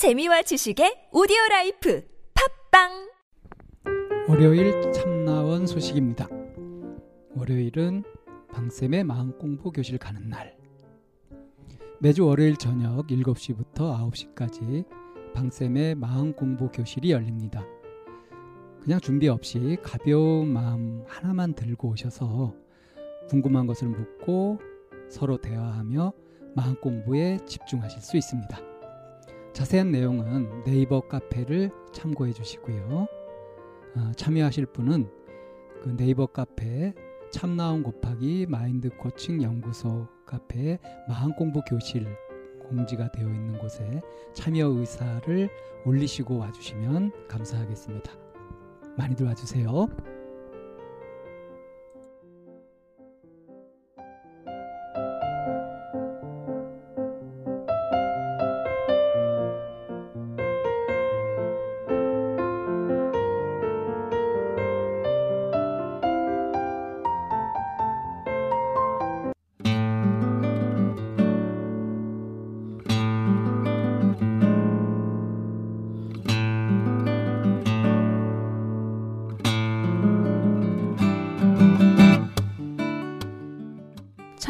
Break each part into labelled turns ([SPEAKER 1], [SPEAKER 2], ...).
[SPEAKER 1] 재미와 지식의 오디오 라이프 팟빵
[SPEAKER 2] 월요일 참나원 소식입니다. 월요일은 방쌤의 마음 공부 교실 가는 날. 매주 월요일 저녁 7시부터 9시까지 방쌤의 마음 공부 교실이 열립니다. 그냥 준비 없이 가벼운 마음 하나만 들고 오셔서 궁금한 것을 묻고 서로 대화하며 마음 공부에 집중하실 수 있습니다. 자세한 내용은 네이버 카페를 참고해 주시고요. 아, 참여하실 분은 그 네이버 카페 참나온 곱하기 마인드 코칭 연구소 카페에 마음 공부 교실 공지가 되어 있는 곳에 참여 의사를 올리시고 와주시면 감사하겠습니다. 많이들 와주세요.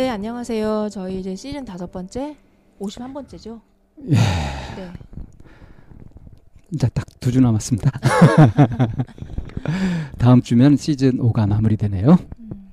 [SPEAKER 3] 네, 안녕하세요. 저희 이제 시즌 다섯 번째, 51번째죠?
[SPEAKER 2] 예.
[SPEAKER 3] 네.
[SPEAKER 2] 이제 딱 두 주 남았습니다. 다음 주면 시즌 5가 마무리되네요.
[SPEAKER 3] 음,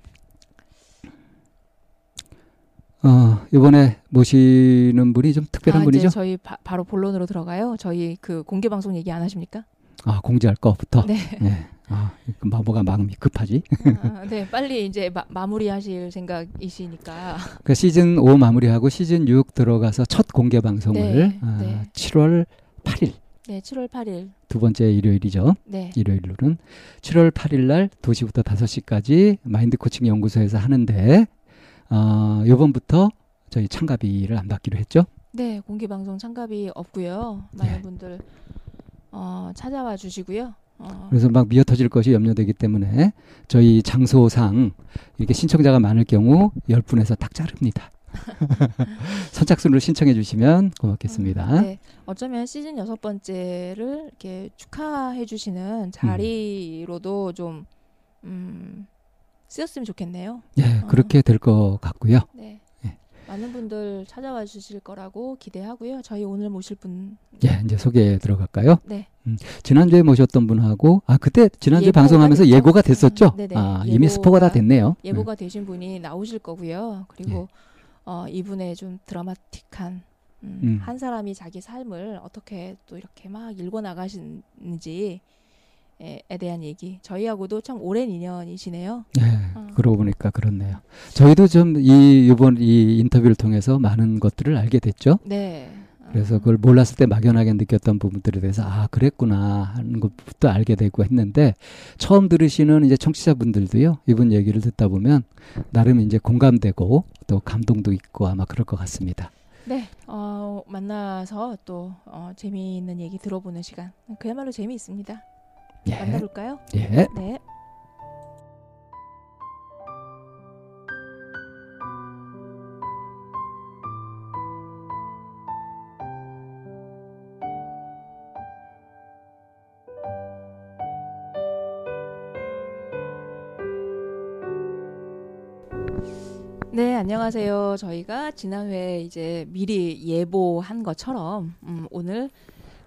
[SPEAKER 2] 어, 이번에 모시는 분이 좀 특별한
[SPEAKER 3] 아,
[SPEAKER 2] 분이죠?
[SPEAKER 3] 저희 바, 바로 본론으로 들어가요. 저희 그 공개 방송 얘기 안 하십니까?
[SPEAKER 2] 아, 공지할 거부터.
[SPEAKER 3] 네.
[SPEAKER 2] 네. 아, 그 뭐가 마음이 급하지?
[SPEAKER 3] 아, 네, 빨리 이제 마, 마무리하실 생각이시니까.
[SPEAKER 2] 그 시즌 5 마무리하고 시즌 6 들어가서 첫 공개 방송을
[SPEAKER 3] 네,
[SPEAKER 2] 아,
[SPEAKER 3] 네.
[SPEAKER 2] 7월 8일
[SPEAKER 3] 네, 7월 8일.
[SPEAKER 2] 두 번째 일요일이죠.
[SPEAKER 3] 네.
[SPEAKER 2] 일요일로는 7월 8일 날 2시부터 5시까지 마인드 코칭 연구소에서 하는데 어, 요번부터 저희 참가비를 안 받기로 했죠.
[SPEAKER 3] 네, 공개 방송 참가비 없고요. 많은
[SPEAKER 2] 네.
[SPEAKER 3] 분들 어, 찾아와 주시고요. 어,
[SPEAKER 2] 그래서 막 미어 터질 것이 염려되기 때문에 저희 장소상 이렇게 신청자가 많을 경우 10분에서 딱 자릅니다. 선착순으로 신청해 주시면 고맙겠습니다.
[SPEAKER 3] 네, 어쩌면 시즌 여섯 번째를 이렇게 축하해 주시는 자리로도 좀 음, 쓰였으면 좋겠네요.
[SPEAKER 2] 예,
[SPEAKER 3] 어.
[SPEAKER 2] 그렇게 될 것 같고요.
[SPEAKER 3] 네.
[SPEAKER 2] 네.
[SPEAKER 3] 많은 분들 찾아와 주실 거라고 기대하고요. 저희 오늘 모실 분,
[SPEAKER 2] 예, 이제 소개 들어갈까요?
[SPEAKER 3] 네,
[SPEAKER 2] 지난주에 모셨던 분하고 아 그때 지난주에
[SPEAKER 3] 예고가
[SPEAKER 2] 방송하면서
[SPEAKER 3] 됐죠?
[SPEAKER 2] 예고가 됐었죠.
[SPEAKER 3] 음, 네네.
[SPEAKER 2] 아 이미 스포가 다
[SPEAKER 3] 예고가-
[SPEAKER 2] 됐네요.
[SPEAKER 3] 예고가 되신 분이 나오실 거고요. 그리고
[SPEAKER 2] 예.
[SPEAKER 3] 어, 이분의 좀 드라마틱한 음,
[SPEAKER 2] 음.
[SPEAKER 3] 한 사람이 자기 삶을 어떻게 또 이렇게 막 읽어 나가시는지 에 대한 얘기. 저희하고도 참 오랜 인연이시네요.
[SPEAKER 2] 예,
[SPEAKER 3] 어.
[SPEAKER 2] 그러고 보니까 그렇네요. 저희도 좀 이 이번 이 인터뷰를 통해서 많은 것들을 알게 됐죠.
[SPEAKER 3] 네.
[SPEAKER 2] 그래서
[SPEAKER 3] 어,
[SPEAKER 2] 그걸 몰랐을 때 막연하게 느꼈던 부분들에 대해서 아 그랬구나 하는 것부터 알게 되고 했는데 처음 들으시는 이제 청취자분들도요 이분 얘기를 듣다 보면 나름 이제 공감되고 또 감동도 있고 아마 그럴 것 같습니다.
[SPEAKER 3] 네. 어, 만나서 또 어, 재미있는 얘기 들어보는 시간. 그야말로 재미있습니다.
[SPEAKER 2] 예,
[SPEAKER 3] 만나볼까요?
[SPEAKER 2] 예.
[SPEAKER 3] 네. 네, 안녕하세요. 저희가 지난 회에 이제 미리 예보한 것처럼 음, 오늘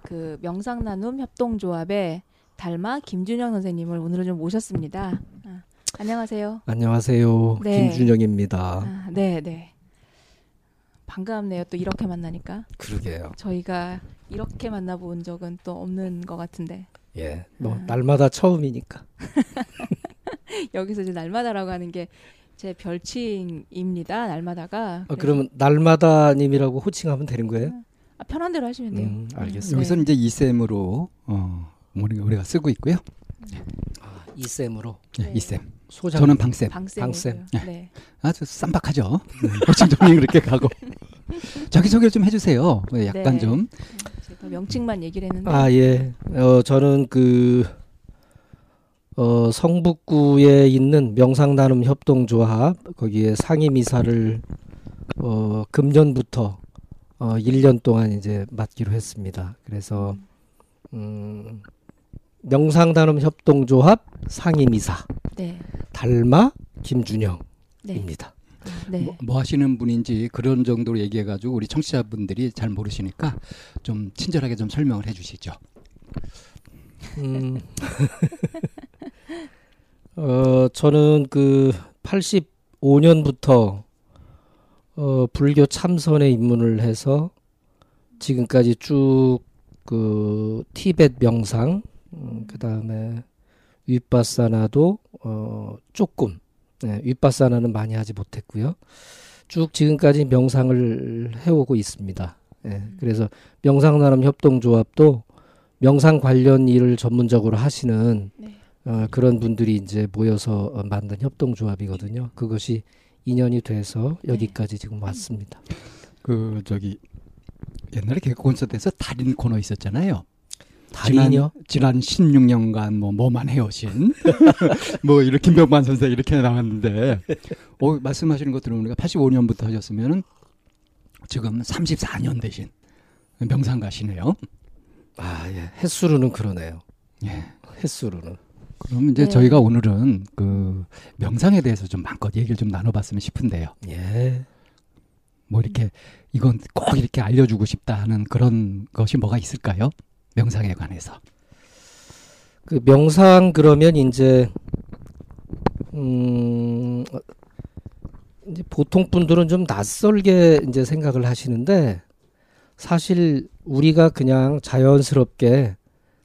[SPEAKER 3] 그 명상 나눔 협동조합의 달마 김준영 선생님을 오늘은 좀 모셨습니다. 아, 안녕하세요.
[SPEAKER 4] 안녕하세요.
[SPEAKER 3] 네.
[SPEAKER 4] 김준영입니다.
[SPEAKER 3] 아, 네, 네. 반갑네요. 또 이렇게 만나니까
[SPEAKER 4] 그러게요.
[SPEAKER 3] 저희가 이렇게 만나본 적은 또 없는 것 같은데
[SPEAKER 4] 예. 뭐
[SPEAKER 3] 아.
[SPEAKER 4] 날마다 처음이니까.
[SPEAKER 3] 여기서 이제 날마다라고 하는 게 제 별칭입니다. 날마다가.
[SPEAKER 4] 어,
[SPEAKER 3] 그래서-
[SPEAKER 4] 그러면 날마다님이라고 호칭하면 되는 거예요?
[SPEAKER 3] 아, 편한 대로 하시면 돼요.
[SPEAKER 4] 음, 알겠습니다.
[SPEAKER 3] 네.
[SPEAKER 2] 여기서는 이제 이쌤으로 어, 우리가 우리가 쓰고 있고요.
[SPEAKER 4] 아, 이쌤으로
[SPEAKER 2] 네.
[SPEAKER 3] 네.
[SPEAKER 2] 이쌤.
[SPEAKER 4] 소장.
[SPEAKER 2] 저는 방쌤.
[SPEAKER 3] 방쌤.
[SPEAKER 4] 방쌤.
[SPEAKER 3] 네.
[SPEAKER 2] 아주 쌈박하죠. 네, 호칭 정리 그렇게 가고. 자기 소개를 좀 해주세요. 네, 약간
[SPEAKER 3] 네.
[SPEAKER 2] 좀.
[SPEAKER 3] 제가 명칭만 얘기를 했는데.
[SPEAKER 4] 아 예. 어 저는 그 어, 성북구에 있는 명상나눔 협동조합 거기에 상임이사를 어, 금년부터 어, 1년 동안 이제 맡기로 했습니다. 그래서 음, 명상나눔 협동조합 상임이사
[SPEAKER 3] 네.
[SPEAKER 4] 달마 김준영입니다.
[SPEAKER 3] 네. 네.
[SPEAKER 2] 뭐, 뭐 하시는 분인지 그런 정도로 얘기해가지고 우리 청취자분들이 잘 모르시니까 좀 친절하게 좀 설명을 해주시죠.
[SPEAKER 4] 음, 어, 저는 그 85년부터 어, 불교 참선에 입문을 해서 지금까지 쭉 그 티벳 명상, 음, 그 다음에 윗바사나도 어, 조금, 네, 윗바사나는 많이 하지 못했고요. 쭉 지금까지 명상을 해오고 있습니다. 예, 그래서 명상나눔 협동조합도 명상 관련 일을 전문적으로 하시는
[SPEAKER 3] 네.
[SPEAKER 4] 어, 그런 분들이 이제 모여서 어, 만든 협동조합이거든요. 그것이 인연이 돼서 여기까지 지금 왔습니다.
[SPEAKER 2] 그 저기 옛날에 개그 콘서트에서 달인 코너 있었잖아요. 지난, 지난 16년간 뭐 뭐만 해오신 뭐 이렇게 김병만 선생 이렇게 나왔는데 어, 말씀하시는 것 들어보니까 85년부터 하셨으면은 지금 34년 되신 명상가시네요.
[SPEAKER 4] 아, 예. 햇수로는 그러네요.
[SPEAKER 2] 예.
[SPEAKER 4] 햇수로는.
[SPEAKER 2] 그럼 이제
[SPEAKER 3] 네.
[SPEAKER 2] 저희가 오늘은 그 명상에 대해서 좀 마음껏 얘기를 좀 나눠봤으면 싶은데요.
[SPEAKER 4] 예.
[SPEAKER 2] 뭐 이렇게 이건 꼭 이렇게 알려주고 싶다 하는 그런 것이 뭐가 있을까요? 명상에 관해서.
[SPEAKER 4] 그 명상 그러면 이제 음 어, 이제 보통 분들은 좀 낯설게 이제 생각을 하시는데 사실 우리가 그냥 자연스럽게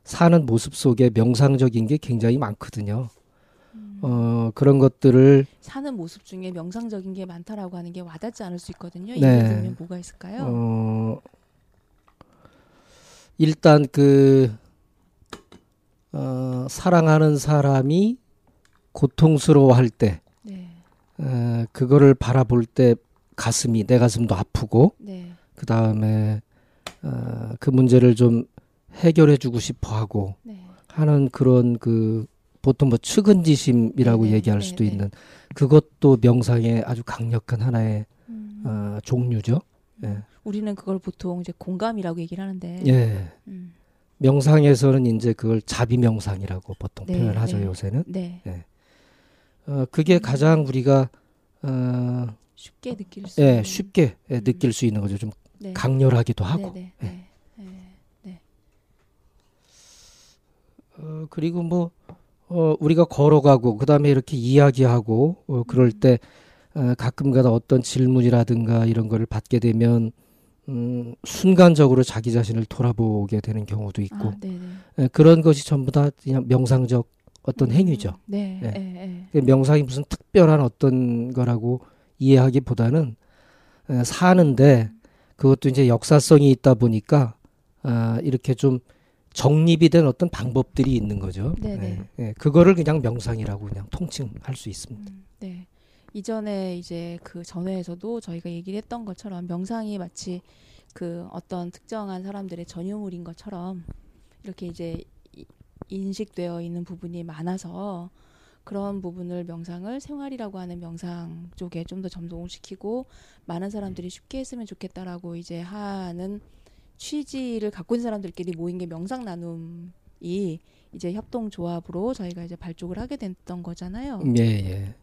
[SPEAKER 4] 사는 모습 속에 명상적인 게 굉장히 많거든요. 어 그런 것들을
[SPEAKER 3] 사는 모습 중에 명상적인 게 많다라고 하는 게 와닿지 않을 수 있거든요.
[SPEAKER 4] 네.
[SPEAKER 3] 예를 들면 뭐가 있을까요?
[SPEAKER 4] 어, 일단 그, 어, 사랑하는 사람이 고통스러워할 때,
[SPEAKER 3] 네.
[SPEAKER 4] 에, 그거를 바라볼 때 가슴이, 내 가슴도 아프고,
[SPEAKER 3] 네.
[SPEAKER 4] 그 다음에, 어, 그 문제를 좀 해결해주고 싶어 하고
[SPEAKER 3] 네.
[SPEAKER 4] 하는 그런 그, 보통 뭐 측은지심이라고
[SPEAKER 3] 네네,
[SPEAKER 4] 얘기할 수도
[SPEAKER 3] 네네.
[SPEAKER 4] 있는 그것도 명상의 아주 강력한 하나의
[SPEAKER 3] 음.
[SPEAKER 4] 어, 종류죠. 예.
[SPEAKER 3] 우리는 그걸 보통 이제 공감이라고 얘기를 하는데.
[SPEAKER 4] 예.
[SPEAKER 3] 음.
[SPEAKER 4] 명상에서는 이제 그걸 자비 명상이라고 보통
[SPEAKER 3] 네,
[SPEAKER 4] 표현하죠
[SPEAKER 3] 네.
[SPEAKER 4] 요새는.
[SPEAKER 3] 네.
[SPEAKER 4] 어, 그게 가장 우리가 어,
[SPEAKER 3] 쉽게 느낄 수.
[SPEAKER 4] 예,
[SPEAKER 3] 있는.
[SPEAKER 4] 쉽게 예,
[SPEAKER 3] 음.
[SPEAKER 4] 느낄 수 있는 거죠. 좀
[SPEAKER 3] 네.
[SPEAKER 4] 강렬하기도 하고.
[SPEAKER 3] 네,
[SPEAKER 4] 예.
[SPEAKER 3] 네, 네. 네.
[SPEAKER 4] 어, 그리고 뭐 어, 우리가 걸어가고 그다음에 이렇게 이야기하고 어, 그럴
[SPEAKER 3] 음.
[SPEAKER 4] 때 어, 가끔가다 어떤 질문이라든가 이런 거를 받게 되면 음, 순간적으로 자기 자신을 돌아보게 되는 경우도 있고
[SPEAKER 3] 아, 네, 네.
[SPEAKER 4] 예, 그런 것이 전부 다 그냥 명상적 어떤 행위죠.
[SPEAKER 3] 네.
[SPEAKER 4] 예.
[SPEAKER 3] 예. 예.
[SPEAKER 4] 그 명상이 무슨 특별한 어떤 거라고 이해하기보다는 에, 사는데 그것도 이제 역사성이 있다 보니까 아, 이렇게 좀 정립이 된 어떤 방법들이 있는 거죠.
[SPEAKER 3] 네네.
[SPEAKER 4] 예, 예, 그거를 그냥 명상이라고 그냥 통칭할 수 있습니다.
[SPEAKER 3] 음, 네. 이전에 이제 그 전회에서도 저희가 얘기를 했던 것처럼 명상이 마치 그 어떤 특정한 사람들의 전유물인 것처럼 이렇게 이제 이- 인식되어 있는 부분이 많아서 그런 부분을 명상을 생활이라고 하는 명상 쪽에 좀 더 점동시키고 많은 사람들이 쉽게 했으면 좋겠다라고 이제 하는 취지를 갖고 있는 사람들끼리 모인 게 명상 나눔이 이제 협동 조합으로 저희가 이제 발족을 하게 됐던 거잖아요.
[SPEAKER 4] 예, 예.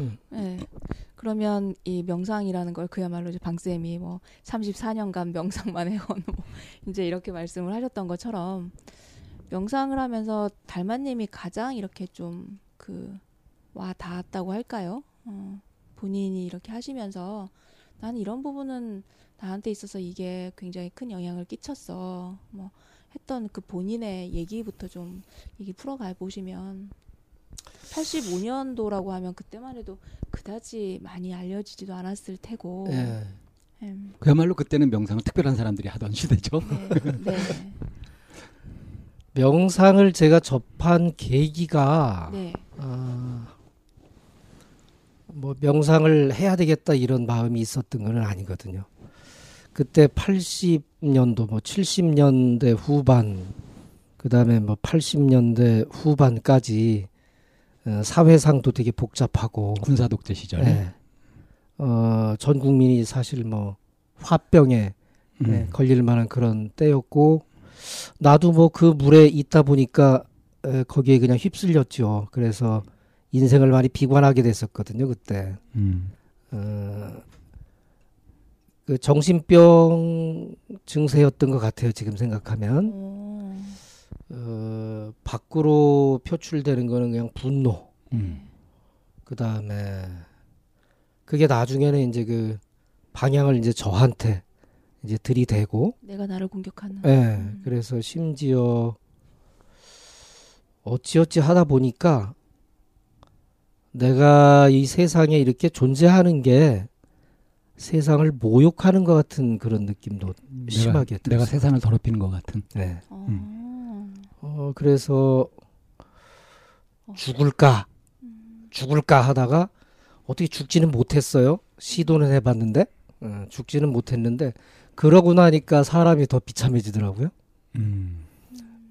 [SPEAKER 4] 음.
[SPEAKER 3] 네. 그러면 이 명상이라는 걸 그야말로 이제 방쌤이 뭐 34년간 명상만 해온 뭐 이제 이렇게 말씀을 하셨던 것처럼 명상을 하면서 달마님이 가장 이렇게 좀 그 와 닿았다고 할까요? 어, 본인이 이렇게 하시면서 나는 이런 부분은 나한테 있어서 이게 굉장히 큰 영향을 끼쳤어. 뭐 했던 그 본인의 얘기부터 좀 얘기 풀어가 보시면 85년도라고 하면 그때만 해도 그다지 많이 알려지지도 않았을 테고.
[SPEAKER 4] 예.
[SPEAKER 3] 음,
[SPEAKER 2] 그야말로 그때는 명상은 특별한 사람들이 하던 시대죠.
[SPEAKER 3] 네, 네,
[SPEAKER 4] 명상을 제가 접한 계기가
[SPEAKER 3] 네.
[SPEAKER 4] 아, 뭐 명상을 해야 되겠다 이런 마음이 있었던 건 아니거든요. 그때 80년도 뭐 70년대 후반 그다음에 뭐 80년대 후반까지 어, 사회상도 되게 복잡하고
[SPEAKER 2] 군사 독재 시절에.
[SPEAKER 4] 예. 어, 전 국민이 사실 뭐 화병에
[SPEAKER 2] 음.
[SPEAKER 4] 예, 걸릴 만한 그런 때였고 나도 뭐 그 물에 있다 보니까 에, 거기에 그냥 휩쓸렸죠. 그래서 인생을 많이 비관하게 됐었거든요 그때.
[SPEAKER 2] 음.
[SPEAKER 4] 어, 그 정신병 증세였던 것 같아요 지금 생각하면.
[SPEAKER 3] 오,
[SPEAKER 4] 어, 밖으로 표출되는 거는 그냥 분노.
[SPEAKER 2] 음.
[SPEAKER 4] 그 다음에 그게 나중에는 이제 그 방향을 이제 저한테 이제 들이대고
[SPEAKER 3] 내가 나를 공격하는.
[SPEAKER 4] 예.
[SPEAKER 3] 음.
[SPEAKER 4] 그래서 심지어 어찌어찌 하다 보니까 내가 이 세상에 이렇게 존재하는 게 세상을 모욕하는 것 같은 그런 느낌도 심하게
[SPEAKER 2] 내가, 내가
[SPEAKER 4] 들었어요.
[SPEAKER 2] 세상을 더럽히는 것 같은.
[SPEAKER 4] 네.
[SPEAKER 3] 어,
[SPEAKER 4] 어, 그래서 죽을까 죽을까 하다가 어떻게 죽지는 못했어요. 시도는 해봤는데 어, 죽지는 못했는데 그러고 나니까 사람이 더 비참해지더라고요.
[SPEAKER 2] 음.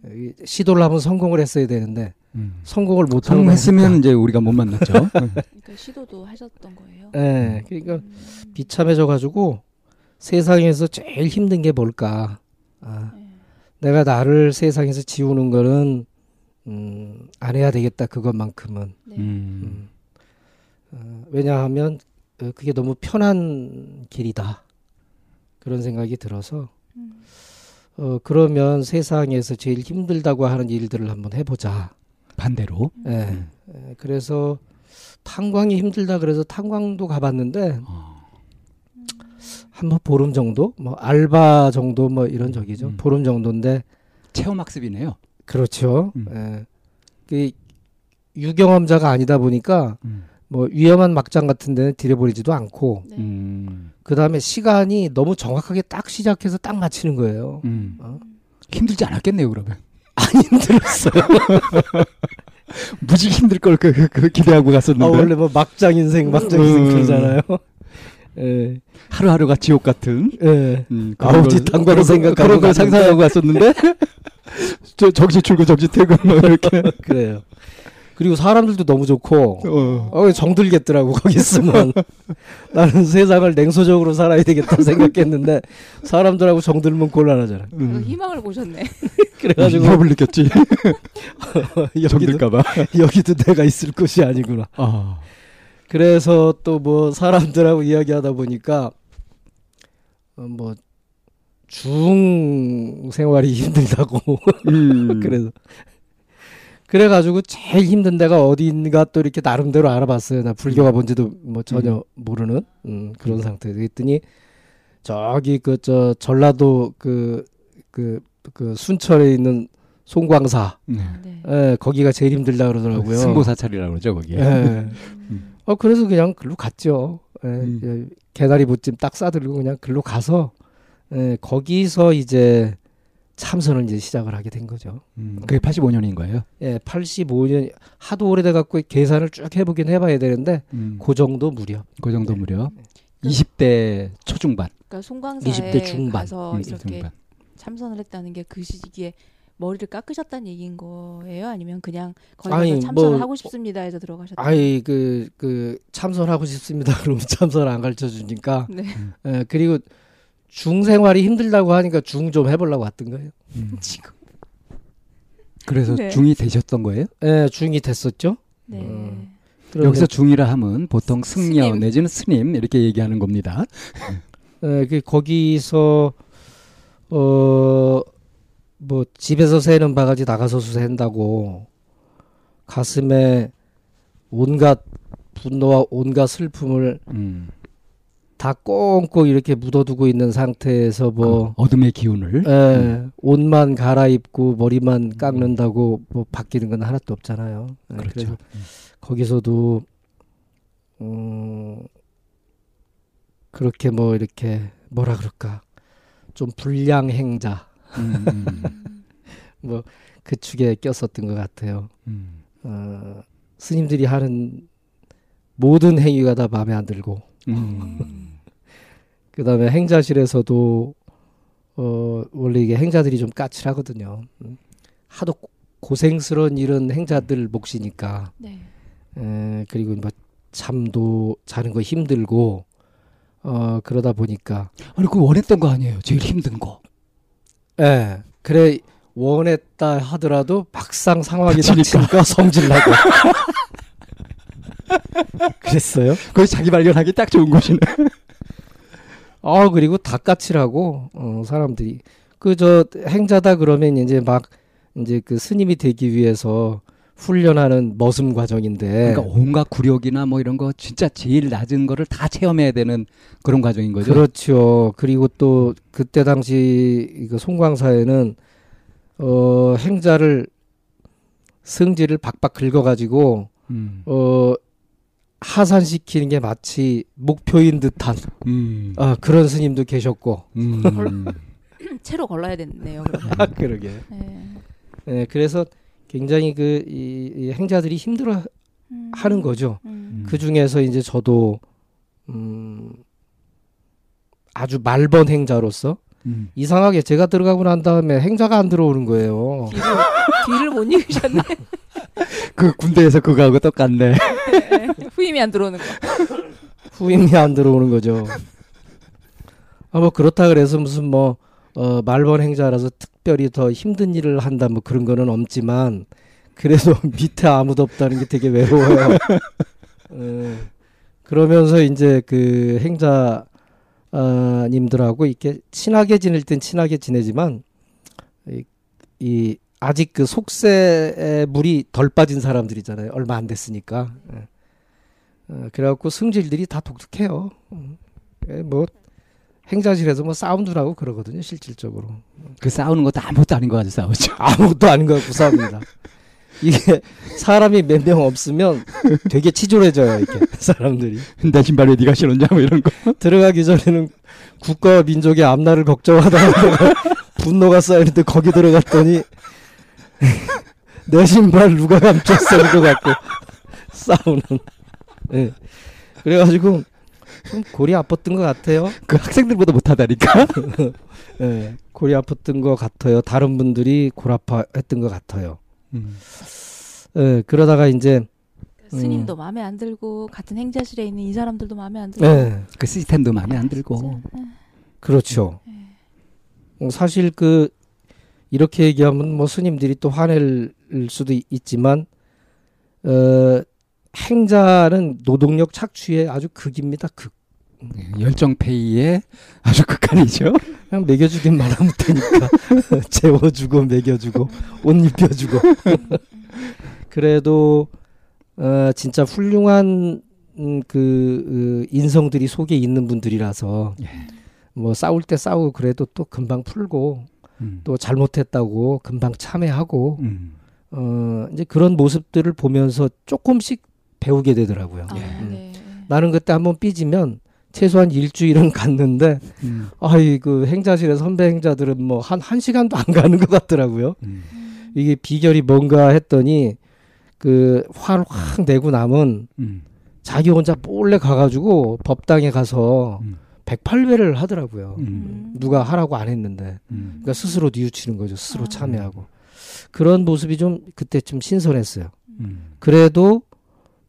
[SPEAKER 4] 이 시도를 하면 성공을 했어야 되는데
[SPEAKER 2] 음.
[SPEAKER 4] 성공을 못 하고
[SPEAKER 2] 성공했으면 이제 우리가 못 만났죠. 음.
[SPEAKER 3] 그러니까 시도도 하셨던 거예요.
[SPEAKER 4] 예, 그러니까
[SPEAKER 3] 음.
[SPEAKER 4] 비참해져 가지고 세상에서 제일 힘든 게 뭘까? 아,
[SPEAKER 3] 네.
[SPEAKER 4] 내가 나를 세상에서 지우는 거는 음, 안 해야 되겠다 그것만큼은.
[SPEAKER 3] 네.
[SPEAKER 2] 음.
[SPEAKER 4] 음. 어, 왜냐하면 어, 그게 너무 편한 길이다. 그런 생각이 들어서
[SPEAKER 3] 음.
[SPEAKER 4] 어, 그러면 세상에서 제일 힘들다고 하는 일들을 한번 해보자.
[SPEAKER 2] 반대로.
[SPEAKER 4] 예.
[SPEAKER 2] 음.
[SPEAKER 4] 예, 그래서 탄광이 힘들다 그래서 탄광도 가봤는데
[SPEAKER 2] 어.
[SPEAKER 4] 한 번 보름 정도, 뭐 알바 정도 뭐 이런 적이죠.
[SPEAKER 2] 음.
[SPEAKER 4] 보름 정도인데
[SPEAKER 2] 체험 학습이네요.
[SPEAKER 4] 그렇죠.
[SPEAKER 2] 음.
[SPEAKER 4] 예. 그 유경험자가 아니다 보니까
[SPEAKER 2] 음.
[SPEAKER 4] 뭐 위험한 막장 같은 데는 들여버리지도 않고
[SPEAKER 3] 네.
[SPEAKER 2] 음.
[SPEAKER 4] 그 다음에 시간이 너무 정확하게 딱 시작해서 딱 맞히는 거예요.
[SPEAKER 2] 음.
[SPEAKER 4] 어?
[SPEAKER 2] 힘들지 않았겠네요, 그러면.
[SPEAKER 4] 안 힘들었어요.
[SPEAKER 2] 무지 힘들 걸 그, 그, 그 기대하고
[SPEAKER 4] 아,
[SPEAKER 2] 갔었는데
[SPEAKER 4] 원래 뭐 막장 인생, 막장 인생
[SPEAKER 2] 음.
[SPEAKER 4] 그러잖아요. 예,
[SPEAKER 2] 하루하루가 지옥 같은
[SPEAKER 4] 예.
[SPEAKER 2] 음, 그런 거-
[SPEAKER 4] 생각하고
[SPEAKER 2] 그런 걸. 상상하고 갔었는데 저 정시 출근 정시 퇴근 뭐 이렇게
[SPEAKER 4] 그래요. 그리고 사람들도 너무 좋고,
[SPEAKER 2] 어.
[SPEAKER 4] 어, 정들겠더라고, 거기 있으면. 나는 세상을 냉소적으로 살아야 되겠다 생각했는데, 사람들하고 정들면 곤란하잖아.
[SPEAKER 3] 그
[SPEAKER 2] 음.
[SPEAKER 3] 희망을 보셨네.
[SPEAKER 4] 그래가지고,
[SPEAKER 2] 위협을 느꼈지
[SPEAKER 4] 여기도,
[SPEAKER 2] 정들까봐
[SPEAKER 4] 여기도 내가 있을 곳이 아니구나.
[SPEAKER 2] 아.
[SPEAKER 4] 그래서 또 뭐 사람들하고 이야기하다 보니까 어, 뭐중 생활이 힘들다고
[SPEAKER 2] 음.
[SPEAKER 4] 그래서 그래가지고 제일 힘든 데가 어디인가 또 이렇게 나름대로 알아봤어요. 나 불교가 뭔지도 뭐 전혀 모르는 음, 그런 상태. 그랬더니 저기 그 저 전라도 그그그 순천에 있는 송광사
[SPEAKER 2] 네.
[SPEAKER 3] 네.
[SPEAKER 4] 예, 거기가 제일 힘들다 그러더라고요.
[SPEAKER 2] 승고사찰이라고 그러죠 거기에
[SPEAKER 4] 예. 어 그래서 그냥 글로 갔죠. 예,
[SPEAKER 2] 음.
[SPEAKER 4] 예, 개다리 보찜 딱 싸들고 그냥 글로 가서 예, 거기서 이제 참선을 이제 시작을 하게 된 거죠.
[SPEAKER 2] 음, 그게 85년인 거예요
[SPEAKER 4] 예, 85년 하도 오래돼 갖고 계산을 쭉 해보긴 해봐야 되는데
[SPEAKER 2] 음.
[SPEAKER 4] 그 정도 무렵.
[SPEAKER 2] 그 정도 무렵
[SPEAKER 3] 그-
[SPEAKER 2] 20대 초중반
[SPEAKER 3] 그러니까 송광사에
[SPEAKER 4] 20대 중반.
[SPEAKER 3] 가서
[SPEAKER 2] 음,
[SPEAKER 3] 이렇게
[SPEAKER 2] 중반.
[SPEAKER 3] 참선을 했다는 게 그 시기에 머리를 깎으셨다는 얘기인 거예요? 아니면 그냥 거기
[SPEAKER 4] 아니,
[SPEAKER 3] 가서 참선을
[SPEAKER 4] 뭐-
[SPEAKER 3] 하고 싶습니다 해서 들어가셨다.
[SPEAKER 4] 아이 그그 참선하고 싶습니다. 그러면 참선 안 가르쳐 주니까.
[SPEAKER 3] 네.
[SPEAKER 4] 예, 그리고 중 생활이 힘들다고 하니까 중 좀 해보려고 왔던 거예요.
[SPEAKER 2] 음.
[SPEAKER 3] 지금.
[SPEAKER 2] 그래서
[SPEAKER 3] 네.
[SPEAKER 2] 중이 되셨던 거예요?
[SPEAKER 4] 예, 중이 됐었죠.
[SPEAKER 3] 네.
[SPEAKER 4] 음.
[SPEAKER 2] 여기서 중이라 하면 보통 승려
[SPEAKER 3] 스님.
[SPEAKER 2] 내지는 스님 이렇게 얘기하는 겁니다.
[SPEAKER 4] 에, 그 거기서 어 뭐 집에서 새는 바가지 나가서 샌다고. 가슴에 온갖 분노와 온갖 슬픔을
[SPEAKER 2] 음.
[SPEAKER 4] 다 꽁꽁 이렇게 묻어두고 있는 상태에서 뭐
[SPEAKER 2] 그 어둠의 기운을?
[SPEAKER 4] 에, 옷만 갈아입고 머리만 깎는다고 뭐 바뀌는 건 하나도 없잖아요. 에,
[SPEAKER 2] 그렇죠.
[SPEAKER 4] 그래서 거기서도 음 그렇게 뭐 이렇게 뭐라 그럴까? 좀 불량 행자.
[SPEAKER 2] 음, 음,
[SPEAKER 4] 뭐 그 축에 꼈었던 것 같아요.
[SPEAKER 2] 음.
[SPEAKER 4] 어, 스님들이 하는 모든 행위가 다 마음에 안 들고
[SPEAKER 2] 음.
[SPEAKER 4] 그 다음에 행자실에서도 어 원래 이게 행자들이 좀 까칠하거든요. 음. 하도 고- 고생스러운 일은 행자들 몫이니까
[SPEAKER 3] 네.
[SPEAKER 4] 에, 그리고 뭐 잠도 자는 거 힘들고 어 그러다 보니까
[SPEAKER 2] 아니 그 원했던 거 아니에요? 제일 힘든 거.
[SPEAKER 4] 예 그래 원했다 하더라도 막상 상황이
[SPEAKER 2] 닥치니까.
[SPEAKER 4] 성질나고 그랬어요.
[SPEAKER 2] 거기 자기 발견하기 딱 좋은 곳이네.
[SPEAKER 4] 아 그리고 다 까칠하고 어 사람들이 그 저 행자다 그러면 이제 막 이제 그 스님이 되기 위해서 훈련하는 머슴 과정인데
[SPEAKER 2] 그러니까 온갖 굴욕이나 뭐 이런 거 진짜 제일 낮은 거를 다 체험해야 되는 그런 과정인 거죠.
[SPEAKER 4] 그렇죠. 그리고 또 그때 당시 그 송광사에는 어 행자를 승지를 박박 긁어 가지고
[SPEAKER 2] 음.
[SPEAKER 4] 어 하산시키는 게 마치 목표인 듯한
[SPEAKER 2] 음.
[SPEAKER 4] 아, 그런 스님도 계셨고
[SPEAKER 2] 음.
[SPEAKER 3] 채로 걸러야 됐네요.
[SPEAKER 4] 아 그러게.
[SPEAKER 3] 네.
[SPEAKER 4] 예, 그래서 굉장히 그 이, 이 행자들이 힘들어
[SPEAKER 3] 음.
[SPEAKER 4] 하는 거죠.
[SPEAKER 3] 음.
[SPEAKER 4] 그 중에서 이제 저도 음 아주 말번 행자로서
[SPEAKER 2] 음.
[SPEAKER 4] 이상하게 제가 들어가고 난 다음에 행자가 안 들어오는 거예요.
[SPEAKER 3] 뒤를 뒤를 못 읽으셨네.
[SPEAKER 2] 그 군대에서 그거하고 똑같네.
[SPEAKER 3] 후임이 안 들어오는 거.
[SPEAKER 4] 후임이 안 들어오는 거죠. 아 뭐 그렇다 그래서 무슨 뭐 어, 말번 행자라서 특별히 더 힘든 일을 한다 뭐 그런 거는 없지만 그래도 밑에 아무도 없다는 게 되게 외로워요. 어, 그러면서 이제 그 행자 아, 님들하고 이렇게 친하게 지낼 땐 친하게 지내지만 이, 이 아직 그 속세에 물이 덜 빠진 사람들이잖아요. 얼마 안 됐으니까. 예. 어, 그래갖고 승질들이 다 독특해요. 음. 예, 뭐 행자실에서 뭐 싸움도 나고 그러거든요. 실질적으로
[SPEAKER 2] 그 싸우는 것도 아무것도 아닌 거 가지고 싸우죠.
[SPEAKER 4] 아무것도 아닌 것 같고 싸웁니다. 이게 사람이 몇 명 없으면 되게 치졸해져요. 이렇게 사람들이
[SPEAKER 2] 내 신발 왜 네가 신었냐 뭐 이런 거.
[SPEAKER 4] 들어가기 전에는 국가와 민족의 앞날을 걱정하다가 분노가 쌓이는데 거기 들어갔더니 내 신발 누가 감췄어 이거 갖고 싸우는. 예. 그래가지고 좀 골이 아팠던 것 같아요.
[SPEAKER 2] 그 학생들보다 못하다니까.
[SPEAKER 4] 예. 골이 아팠던 것 같아요. 다른 분들이 골 아파했던 것 같아요.
[SPEAKER 2] 음.
[SPEAKER 4] 예. 그러다가 이제
[SPEAKER 3] 스님도 마음에 안 들고 같은 행자실에 있는 이 사람들도 마음에 안 들고.
[SPEAKER 4] 예.
[SPEAKER 2] 그 시스템도 마음에 안 들고.
[SPEAKER 4] 그렇죠. 어, 사실 그 이렇게 얘기하면 뭐 스님들이 또 화낼 수도 있- 있지만 어 행자는 노동력 착취의 아주 극입니다. 극.
[SPEAKER 2] 네, 열정페이의 아주 극한이죠.
[SPEAKER 4] 그냥 먹여주기만 하면 되니까 재워주고 먹여주고 옷 입혀주고 그래도 어 진짜 훌륭한 음, 그 어, 인성들이 속에 있는 분들이라서
[SPEAKER 2] 예.
[SPEAKER 4] 뭐 싸울 때 싸우고 그래도 또 금방 풀고
[SPEAKER 2] 음.
[SPEAKER 4] 또 잘못했다고 금방 참회하고
[SPEAKER 2] 음.
[SPEAKER 4] 어 이제 그런 모습들을 보면서 조금씩 배우게 되더라고요.
[SPEAKER 3] 아,
[SPEAKER 2] 예.
[SPEAKER 3] 네.
[SPEAKER 4] 나는 그때 한번 삐지면 최소한 일주일은 갔는데
[SPEAKER 2] 음.
[SPEAKER 4] 아이 그 행자실에 선배 행자들은 뭐 한 한 시간도 안 가는 것 같더라고요.
[SPEAKER 2] 음.
[SPEAKER 4] 이게 비결이 뭔가 했더니 그 화를 확 내고 남은
[SPEAKER 2] 음.
[SPEAKER 4] 자기 혼자 몰래 가가지고 법당에 가서
[SPEAKER 2] 음.
[SPEAKER 4] 108배를 하더라고요.
[SPEAKER 2] 음.
[SPEAKER 4] 누가 하라고 안 했는데.
[SPEAKER 2] 음.
[SPEAKER 4] 그러니까 스스로 뉘우치는 거죠. 스스로
[SPEAKER 3] 아.
[SPEAKER 4] 참여하고. 그런 모습이 좀 그때 좀 신선했어요.
[SPEAKER 2] 음.
[SPEAKER 4] 그래도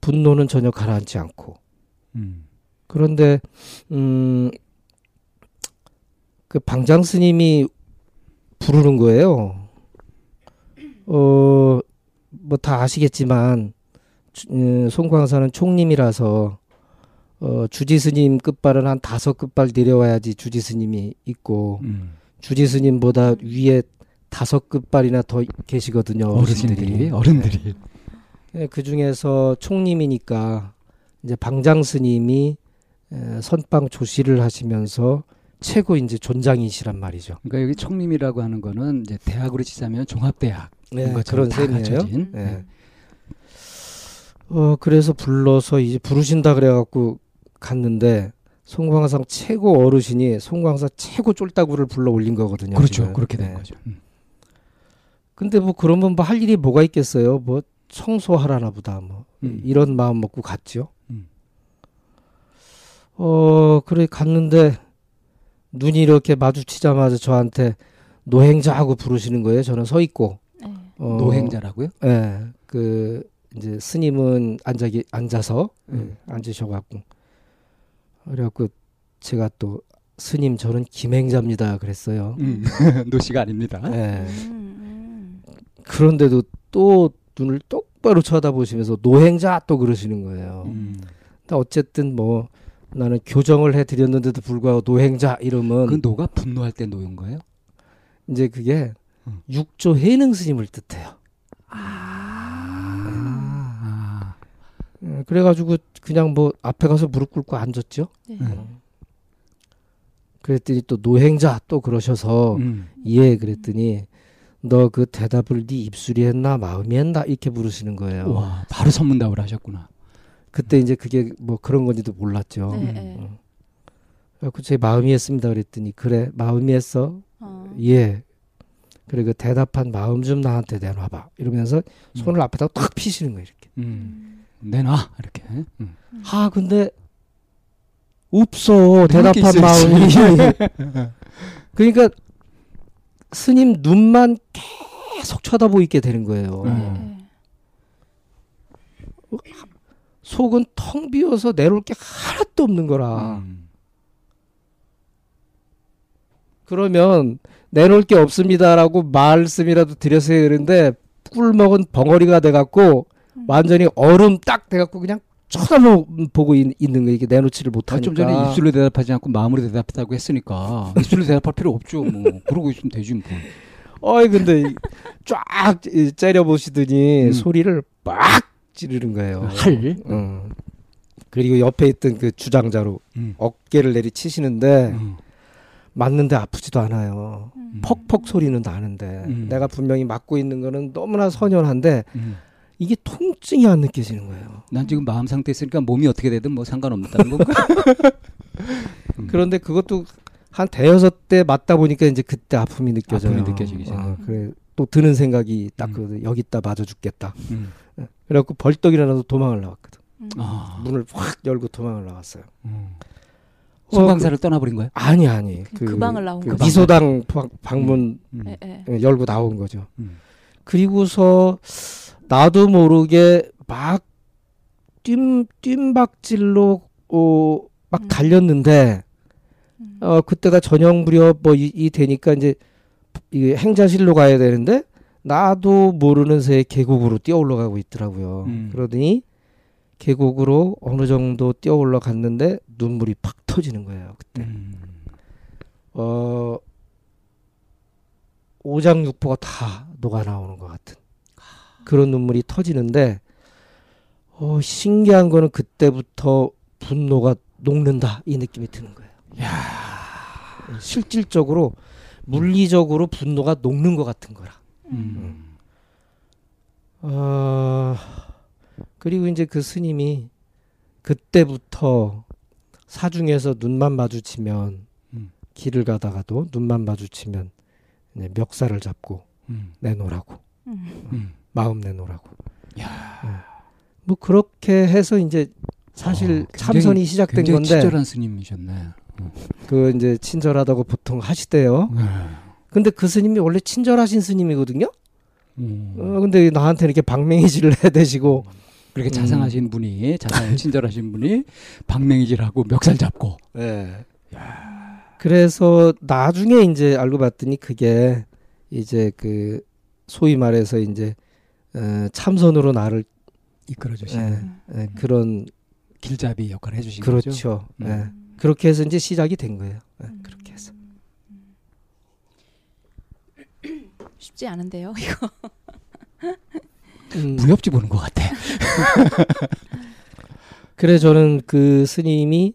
[SPEAKER 4] 분노는 전혀 가라앉지 않고.
[SPEAKER 2] 음.
[SPEAKER 4] 그런데 음, 그 방장 스님이 부르는 거예요. 어, 뭐 다 아시겠지만 주- 어, 송광사는 총님이라서 어, 주지 스님 끝발은 한 다섯 끝발 내려와야지 주지 스님이 있고
[SPEAKER 2] 음.
[SPEAKER 4] 주지 스님보다 위에 다섯 끝발이나 더 계시거든요.
[SPEAKER 2] 어르신들이 어른들이
[SPEAKER 4] 그 중에서 총님이니까 이제 방장 스님이 에, 선방 조시를 하시면서 최고 이제 존장이시란 말이죠.
[SPEAKER 2] 그러니까 여기 청림이라고 하는 거는 이제 대학으로 치자면 종합대학
[SPEAKER 4] 네, 그런
[SPEAKER 2] 다
[SPEAKER 4] 셈이에요.
[SPEAKER 2] 갖춰진.
[SPEAKER 4] 네. 어 그래서 불러서 이제 부르신다 그래갖고 갔는데 송광상 최고 어르신이 송광사 최고 쫄따구를 불러 올린 거거든요.
[SPEAKER 2] 그렇죠.
[SPEAKER 4] 지금.
[SPEAKER 2] 그렇게 된
[SPEAKER 4] 네.
[SPEAKER 2] 거죠. 음.
[SPEAKER 4] 근데 뭐 그러면 뭐 할 일이 뭐가 있겠어요? 뭐 청소하라나 보다 뭐
[SPEAKER 2] 음.
[SPEAKER 4] 이런 마음 먹고 갔죠.
[SPEAKER 2] 음.
[SPEAKER 4] 어 그래 갔는데 눈이 이렇게 마주치자마자 저한테 노행자 하고 부르시는 거예요. 저는 서 있고
[SPEAKER 3] 네.
[SPEAKER 4] 어,
[SPEAKER 2] 노행자라고요?
[SPEAKER 4] 예, 그 이제 스님은 앉아 앉아서
[SPEAKER 2] 음.
[SPEAKER 4] 예, 앉으셔 갖고 그래갖고 제가 또 스님 저는 김행자입니다 그랬어요.
[SPEAKER 2] 음. 노씨가 아닙니다.
[SPEAKER 4] 예.
[SPEAKER 3] 음,
[SPEAKER 4] 그런데도 또 눈을 똑바로 쳐다보시면서 노행자 또 그러시는 거예요.
[SPEAKER 2] 음.
[SPEAKER 4] 근데 어쨌든 뭐 나는 교정을 해드렸는데도 불구하고 노행자 이름은
[SPEAKER 2] 그 노가 분노할 때 노인 거예요?
[SPEAKER 4] 이제 그게
[SPEAKER 2] 음.
[SPEAKER 4] 육조 해능 스님을 뜻해요.
[SPEAKER 2] 아.
[SPEAKER 4] 예, 그래가지고 그냥 뭐 앞에 가서 무릎 꿇고 앉았죠.
[SPEAKER 3] 네.
[SPEAKER 2] 음.
[SPEAKER 4] 그랬더니 또 노행자 또 그러셔서
[SPEAKER 2] 음.
[SPEAKER 4] 예 그랬더니 너 그 대답을 네 입술이 했나 마음이 했나 이렇게 부르시는 거예요.
[SPEAKER 2] 와, 바로 선문답을 하셨구나.
[SPEAKER 4] 그때 이제 그게 뭐 그런 건지도 몰랐죠.
[SPEAKER 3] 네,
[SPEAKER 2] 음.
[SPEAKER 3] 네.
[SPEAKER 4] 어. 그래갖고 제 마음이 했습니다 그랬더니 그래 마음이 했어
[SPEAKER 3] 어.
[SPEAKER 4] 예 그래 그 대답한 마음 좀 나한테 내놔봐 이러면서 손을 앞에다 탁 피시는 거예요 이렇게
[SPEAKER 2] 음. 내놔 이렇게. 음.
[SPEAKER 4] 아 근데 없어 대답한 마음이. 그러니까 스님 눈만 계속 쳐다보고 있게 되는 거예요
[SPEAKER 2] 음.
[SPEAKER 3] 네.
[SPEAKER 4] 속은 텅 비어서 내놓을 게 하나도 없는 거라
[SPEAKER 2] 음.
[SPEAKER 4] 그러면 내놓을 게 없습니다라고 말씀이라도 드렸어야 되는데 꿀 먹은 벙어리가 돼갖고
[SPEAKER 3] 음.
[SPEAKER 4] 완전히 얼음 딱 돼갖고 그냥 쳐다보고 있, 는거 이게 내놓지를
[SPEAKER 2] 아,
[SPEAKER 4] 못하니까
[SPEAKER 2] 좀 전에 입술로 대답하지 않고 마음으로 대답했다고 했으니까 입술로 대답할 필요 없죠. 뭐 그러고 있으면 되지 뭐.
[SPEAKER 4] 어이 근데 이- 쫙 이- 째려 보시더니
[SPEAKER 2] 음.
[SPEAKER 4] 소리를 막 지르는 거예요.
[SPEAKER 2] 할.
[SPEAKER 4] 음. 그리고 옆에 있던 그 주장자로
[SPEAKER 2] 음.
[SPEAKER 4] 어깨를 내리치시는데
[SPEAKER 2] 음.
[SPEAKER 4] 맞는데 아프지도 않아요.
[SPEAKER 3] 음.
[SPEAKER 4] 퍽퍽 소리는 나는데
[SPEAKER 2] 음.
[SPEAKER 4] 내가 분명히 맞고 있는 거는 너무나 선연한데
[SPEAKER 2] 음.
[SPEAKER 4] 이게 통증이 안 느껴지는 거예요.
[SPEAKER 2] 난 지금 마음 상태 있으니까 몸이 어떻게 되든 뭐 상관없다는 건가? 음.
[SPEAKER 4] 그런데 그것도 한 대여섯 대 맞다 보니까 이제 그때 아픔이 느껴져요.
[SPEAKER 2] 아픔이 느껴지기 시작.
[SPEAKER 4] 어, 그래 또 드는 생각이 딱
[SPEAKER 2] 음.
[SPEAKER 4] 그 여기다 맞아 죽겠다.
[SPEAKER 2] 음.
[SPEAKER 4] 그래갖고 벌떡 일어나서 도망을 나왔거든.
[SPEAKER 3] 음.
[SPEAKER 2] 아.
[SPEAKER 4] 문을 확 열고 도망을 나왔어요.
[SPEAKER 2] 음.
[SPEAKER 4] 어,
[SPEAKER 2] 송광사를 떠나버린 거야?
[SPEAKER 4] 아니 아니
[SPEAKER 3] 그- 그 방을 나온
[SPEAKER 4] 그
[SPEAKER 3] 거죠.
[SPEAKER 4] 미소당 방- 방문
[SPEAKER 2] 음.
[SPEAKER 3] 네, 네.
[SPEAKER 4] 예, 열고 나온 거죠.
[SPEAKER 2] 음.
[SPEAKER 4] 그리고서 나도 모르게 막 뜀, 뜀박질로 어, 막
[SPEAKER 3] 음.
[SPEAKER 4] 달렸는데
[SPEAKER 3] 음.
[SPEAKER 4] 어 그때가 저녁 무렵 뭐이 이 되니까 이제 이 행자실로 가야 되는데 나도 모르는 새에 계곡으로 뛰어 올라가고 있더라고요.
[SPEAKER 2] 음.
[SPEAKER 4] 그러더니 계곡으로 어느 정도 뛰어 올라갔는데 눈물이 팍 터지는 거예요. 그때
[SPEAKER 2] 음.
[SPEAKER 4] 어 오장육부가 다 녹아 나오는 것 같은 그런 눈물이 터지는데 어 신기한 거는 그때부터 분노가 녹는다 이 느낌이 드는 거예요. 실질적으로 물리적으로 분노가 녹는 것 같은 거라.
[SPEAKER 2] 음.
[SPEAKER 4] 어, 그리고 이제 그 스님이 그때부터 사중에서 눈만 마주치면
[SPEAKER 2] 음.
[SPEAKER 4] 길을 가다가도 눈만 마주치면 이제 멱살을 잡고
[SPEAKER 2] 음.
[SPEAKER 4] 내놓으라고
[SPEAKER 3] 음.
[SPEAKER 2] 음.
[SPEAKER 4] 마음 내놓으라고.
[SPEAKER 2] 야.
[SPEAKER 4] 뭐 그렇게 해서 이제 사실
[SPEAKER 2] 어, 굉장히-
[SPEAKER 4] 참선이 시작된
[SPEAKER 2] 굉장히
[SPEAKER 4] 건데
[SPEAKER 2] 친절한 스님이셨네.
[SPEAKER 4] 그 이제 친절하다고 보통 하시대요.
[SPEAKER 2] 네.
[SPEAKER 4] 근데 그 스님이 원래 친절하신 스님이거든요.
[SPEAKER 2] 음.
[SPEAKER 4] 어, 근데 나한테 이렇게 방맹이질을 해대시고
[SPEAKER 2] 그렇게
[SPEAKER 4] 음.
[SPEAKER 2] 자상하신 분이 자상 친절하신 분이 방맹이질하고 멱살 잡고.
[SPEAKER 4] 네. 그래서 나중에 이제 알고 봤더니 그게 이제 그 소위 말해서 이제 어, 참선으로 나를
[SPEAKER 2] 이끌어 주시는
[SPEAKER 4] 예, 예, 그런
[SPEAKER 2] 길잡이 역할을 해주신 거죠.
[SPEAKER 4] 그렇죠.
[SPEAKER 2] 음.
[SPEAKER 4] 예. 그렇게 해서 이제 시작이 된 거예요. 예, 그렇게 해서.
[SPEAKER 3] 쉽지 않은데요. 이거.
[SPEAKER 4] 음,
[SPEAKER 2] 무협지 보는 것 같아.
[SPEAKER 4] 그래 저는 그 스님이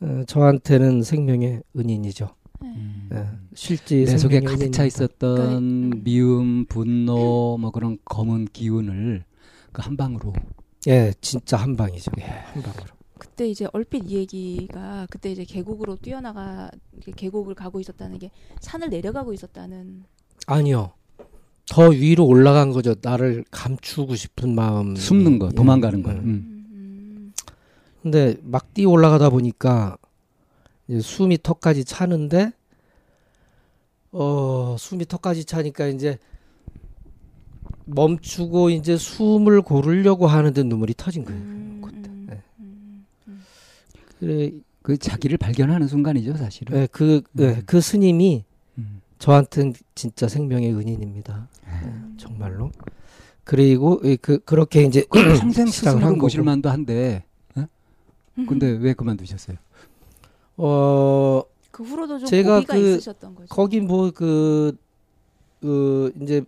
[SPEAKER 4] 어, 저한테는 생명의 은인이죠.
[SPEAKER 2] 음.
[SPEAKER 4] 예, 실제
[SPEAKER 2] 내 속에 가득 차. 있었던
[SPEAKER 3] 그러니까.
[SPEAKER 2] 미움, 분노, 뭐 그런 검은 기운을 그 한 방으로.
[SPEAKER 4] 예, 진짜 한 방이죠.
[SPEAKER 2] 예.
[SPEAKER 4] 한 방으로.
[SPEAKER 3] 그때 이제 얼핏 이 얘기가 그때 이제 계곡으로 뛰어나가 계곡을 가고 있었다는 게 산을 내려가고 있었다는
[SPEAKER 4] 아니요. 더 위로 올라간 거죠. 나를 감추고 싶은 마음.
[SPEAKER 2] 숨는 거,
[SPEAKER 4] 예.
[SPEAKER 2] 도망가는 거.
[SPEAKER 4] 음.
[SPEAKER 2] 음.
[SPEAKER 3] 음,
[SPEAKER 4] 근데 막 뛰어 올라가다 보니까 이제 숨이 턱까지 차는데 어 숨이 턱까지 차니까 이제 멈추고 이제 숨을 고르려고 하는데 눈물이 터진 거예요.
[SPEAKER 3] 음,
[SPEAKER 4] 그때.
[SPEAKER 3] 음,
[SPEAKER 4] 네.
[SPEAKER 3] 음, 음.
[SPEAKER 4] 그래,
[SPEAKER 2] 그 자기를 발견하는 순간이죠, 사실은.
[SPEAKER 4] 예, 그, 예,
[SPEAKER 2] 음.
[SPEAKER 4] 그 스님이
[SPEAKER 2] 음.
[SPEAKER 4] 저한테는 진짜 생명의 은인입니다. 예,
[SPEAKER 3] 음.
[SPEAKER 4] 정말로. 그리고 예, 그 그렇게 이제
[SPEAKER 2] 그 평생
[SPEAKER 4] 시작을
[SPEAKER 2] 스스로
[SPEAKER 4] 한
[SPEAKER 2] 모실
[SPEAKER 4] 거고.
[SPEAKER 2] 만도 한데. 예? 근데 왜 그만두셨어요?
[SPEAKER 4] 어
[SPEAKER 3] 그 후로도 좀
[SPEAKER 4] 제가
[SPEAKER 3] 고비가
[SPEAKER 4] 그
[SPEAKER 3] 있으셨던 거죠.
[SPEAKER 4] 거기 뭐그 그 이제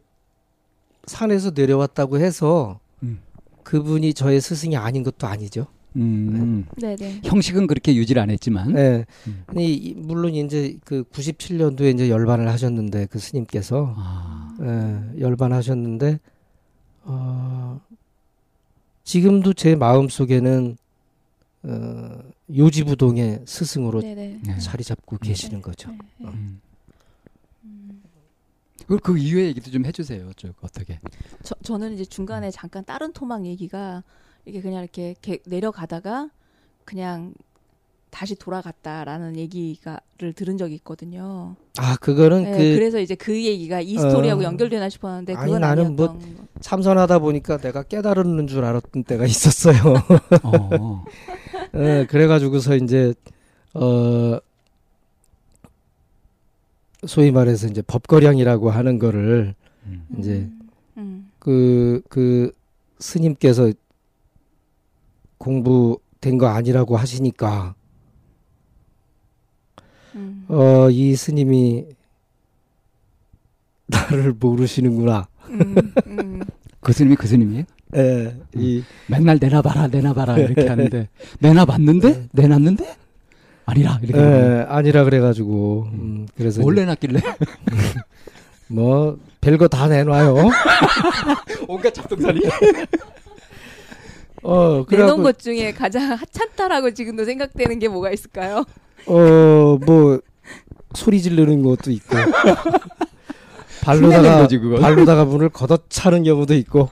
[SPEAKER 4] 산에서 내려왔다고 해서
[SPEAKER 2] 음.
[SPEAKER 4] 그분이 저의 스승이 아닌 것도 아니죠.
[SPEAKER 2] 음.
[SPEAKER 3] 네 네.
[SPEAKER 2] 형식은 그렇게 유지를 안 했지만.
[SPEAKER 4] 네.
[SPEAKER 2] 음.
[SPEAKER 4] 이- 물론 이제 그 97년도에 이제 열반을 하셨는데 그 스님께서
[SPEAKER 2] 아.
[SPEAKER 4] 예, 열반하셨는데 어, 지금도 제 마음 속에는 어, 요지부동의 스승으로
[SPEAKER 3] 네네.
[SPEAKER 2] 네.
[SPEAKER 4] 자리 잡고 계시는 거죠.
[SPEAKER 3] 네, 네.
[SPEAKER 2] 음.
[SPEAKER 3] 음.
[SPEAKER 2] 그, 그 이후의 얘기도 좀 해주세요. 쭉 어떻게?
[SPEAKER 3] 저, 저는 이제 중간에 잠깐 다른 토막 얘기가 이게 그냥 이렇게 개- 내려가다가 그냥 다시 돌아갔다라는 얘기가를 들은 적이 있거든요.
[SPEAKER 4] 아 그거는
[SPEAKER 3] 네,
[SPEAKER 4] 그
[SPEAKER 3] 그래서 이제 그 얘기가 이 스토리하고
[SPEAKER 4] 어.
[SPEAKER 3] 연결되나 싶었는데
[SPEAKER 4] 아니,
[SPEAKER 3] 그건
[SPEAKER 4] 나는 뭐
[SPEAKER 3] 거.
[SPEAKER 4] 참선하다 보니까 내가 깨달은 줄 알았던 때가 있었어요.
[SPEAKER 2] 어.
[SPEAKER 4] 예, 그래가지고서 이제 어 소위 말해서 이제 법거량이라고 하는 거를
[SPEAKER 2] 음.
[SPEAKER 4] 이제
[SPEAKER 3] 음.
[SPEAKER 4] 그, 그 스님께서 공부된 거 아니라고 하시니까,
[SPEAKER 3] 음.
[SPEAKER 4] 어, 이 스님이 나를 모르시는구나.
[SPEAKER 3] 음. 음.
[SPEAKER 2] 그 스님이 그 스님이에요?
[SPEAKER 4] 예, 이,
[SPEAKER 2] 맨날 내놔봐라, 내놔봐라 이렇게 하는데 내놔봤는데 내놨는데 아니라 이렇게
[SPEAKER 4] 예, 아니라 그래가지고, 음, 그래서
[SPEAKER 2] 뭘
[SPEAKER 4] 이제
[SPEAKER 2] 내놨길래
[SPEAKER 4] 뭐, 별거 다 내놔요.
[SPEAKER 2] 온갖 잡동사니.
[SPEAKER 4] 어,
[SPEAKER 3] 내놓은
[SPEAKER 4] 그래갖고,
[SPEAKER 3] 것 중에 가장 하찮다라고 지금도 생각되는 게 뭐가 있을까요?
[SPEAKER 4] 어, 뭐, 소리 지르는 것도 있고, 발로다가,
[SPEAKER 2] 거지.
[SPEAKER 4] 발로다가 문을 걷어차는 경우도 있고,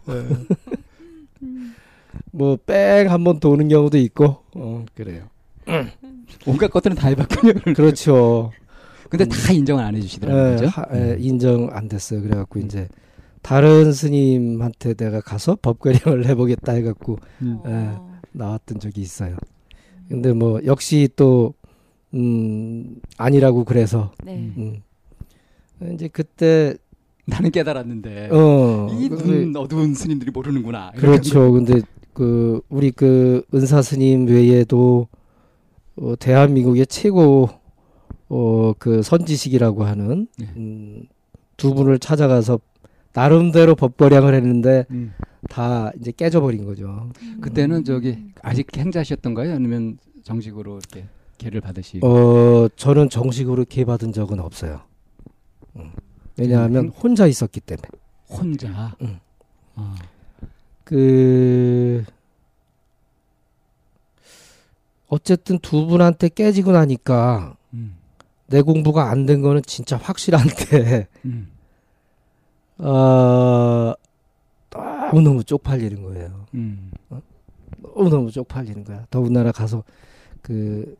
[SPEAKER 4] 뭐, 뺑 한번 도는 경우도 있고, 어, 그래요.
[SPEAKER 2] 온갖 것들은 다 해봤군요.
[SPEAKER 4] 그렇죠.
[SPEAKER 2] 근데 다 인정을 안 해주시더라고요.
[SPEAKER 4] 예? 하- 예, 인정 안 됐어요. 그래갖고 이제 다른 스님한테 내가 가서 법거령을 해보겠다 해갖고
[SPEAKER 2] 음.
[SPEAKER 3] 어.
[SPEAKER 4] 나왔던 적이 있어요. 근데 뭐 역시 또 음, 아니라고 그래서
[SPEAKER 3] 네.
[SPEAKER 4] 음. 이제 그때
[SPEAKER 2] 나는 깨달았는데 어이
[SPEAKER 4] 그-
[SPEAKER 2] 눈 어두운 스님들이 모르는구나.
[SPEAKER 4] 그렇죠. 근데 그 우리 그 은사 스님 외에도 어, 대한민국의 최고 어, 그 선지식이라고 하는
[SPEAKER 2] 네.
[SPEAKER 4] 음, 두 분을 찾아가서 나름대로 법거량을 했는데
[SPEAKER 2] 음.
[SPEAKER 4] 다 이제 깨져버린 거죠.
[SPEAKER 2] 그때는 저기 아직 행자셨던가요? 아니면 정식으로 이렇게 계를 받으시?
[SPEAKER 4] 어, 저는 정식으로 개 받은 적은 없어요. 음. 왜냐하면
[SPEAKER 2] 음.
[SPEAKER 4] 혼자 있었기 때문에.
[SPEAKER 2] 혼자.
[SPEAKER 4] 음.
[SPEAKER 2] 아.
[SPEAKER 4] 그 어쨌든 두 분한테 깨지고 나니까
[SPEAKER 2] 음.
[SPEAKER 4] 내 공부가 안 된 거는 진짜 확실한데
[SPEAKER 2] 음.
[SPEAKER 4] 어, 너무 너무 쪽팔리는 거예요.
[SPEAKER 2] 음.
[SPEAKER 4] 너무 너무 쪽팔리는 거야. 더군다나 가서 그,